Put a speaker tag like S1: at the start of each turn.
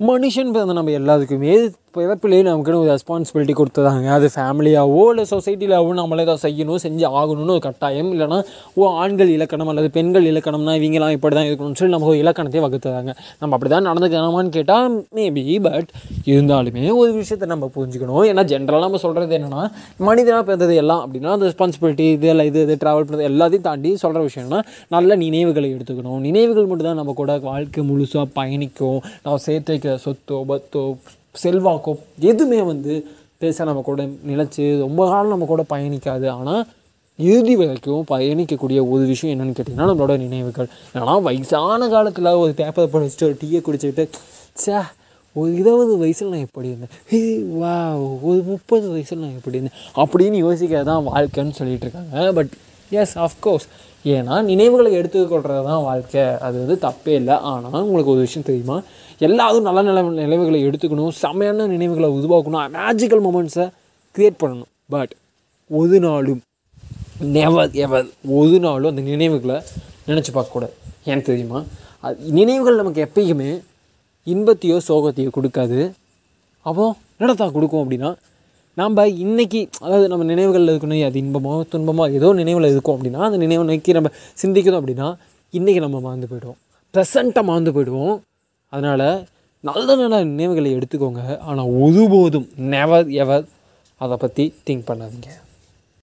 S1: மனுஷன் பிறந்த நம்ம எல்லாத்துக்குமே. பிறப்பிலேயே நமக்குன்னு ஒரு ரெஸ்பான்சிபிலிட்டி கொடுத்ததாங்க. அது ஃபேமிலியாகவோ இல்லை சொசைட்டிலாவோ நம்மளே ஏதாவது செய்யணும் செஞ்சு ஆகணும்னு ஒரு கட்டாயம். இல்லைனா ஓ ஆண்கள் இலக்கணம் அல்லது பெண்கள் இலக்கணம்னா இவங்கெல்லாம் இப்படி தான் இருக்கணும்னு சொல்லி நம்ம ஒரு இலக்கணத்தையே வகுத்துறாங்க நம்ம அப்படி தான் நடந்துக்கணுமான்னு கேட்டால் மேபி பட் இருந்தாலுமே ஒரு விஷயத்தை நம்ம புரிஞ்சுக்கணும். ஏன்னா ஜென்ரலாக நம்ம சொல்கிறது என்னென்னா மனிதனாக பிறந்தது எல்லாம் அப்படின்னா அந்த ரெஸ்பான்சிபிலிட்டி இது இல்லை இது இது ட்ராவல் பண்ணுறது எல்லாத்தையும் தாண்டி சொல்கிற விஷயம்னா நல்ல நினைவுகளை எடுத்துக்கணும். நினைவுகள் மட்டும் தான் நம்ம கூட வாழ்க்கை முழுசாக பயணிக்கும். நம்ம சேர்த்து வைக்கிற சொத்தோ பத்தோ செல்வாக்கோ எதுவுமே வந்து பேச நம்ம கூட நிலச்சி ரொம்ப காலம் நம்ம கூட பயணிக்காது. ஆனால் இறுதி வரைக்கும் பயணிக்கக்கூடிய ஒரு விஷயம் என்னென்னு கேட்டிங்கன்னா நம்மளோட நினைவுகள். ஏன்னா வயசான காலத்தில் ஒரு பேப்பரை படிச்சுட்டு ஒரு டீயை குடிச்சிட்டு சே ஒரு இருபது வயசில் நான் எப்படி இருந்தேன்? ஹே வா ஒரு முப்பது வயசில் நான் எப்படி இருந்தேன்? அப்படின்னு யோசிக்கிறது தான் வாழ்க்கைன்னு சொல்லிகிட்டு இருக்காங்க. பட் எஸ் ஆஃப்கோர்ஸ் ஏன்னா நினைவுகளை எடுத்துக்கொள்கிறது தான் வாழ்க்கை. அது வந்து தப்பே இல்லை. ஆனால் உங்களுக்கு ஒரு விஷயம் தெரியுமா? எல்லாரும் நல்ல நில நினைவுகளை எடுத்துக்கணும். செமையான நினைவுகளை உருவாக்கணும். மேஜிக்கல் மூமெண்ட்ஸை க்ரியேட் பண்ணணும். பட் ஒரு நாளும் நெவர் எவர் ஒரு நாளும் அந்த நினைவுகளை நினச்சி பார்க்கக்கூடாது ஏன் தெரியுமா? அது நினைவுகள் நமக்கு எப்பயுமே இன்பத்தையோ சோகத்தையோ கொடுக்காது. அப்போ என்னடா கொடுக்கும் அப்படின்னா நாம் இன்றைக்கி அதாவது நம்ம நினைவுகளில் இருக்கணும் அது இன்பமோ துன்பமோ ஏதோ நினைவில் இருக்கும் அப்படின்னா அந்த நினைவை நோக்கி நம்ம சிந்திக்கணும் அப்படின்னா இன்றைக்கி நம்ம மறந்து போயிடுவோம். ப்ரெசண்ட்டாக மறந்து போயிடுவோம். அதனால் நல்ல நல்ல நினைவுகளை எடுத்துக்கோங்க. ஆனால் ஒருபோதும் நெவர் எவர் அதை பற்றி திங்க் பண்ணாதீங்க.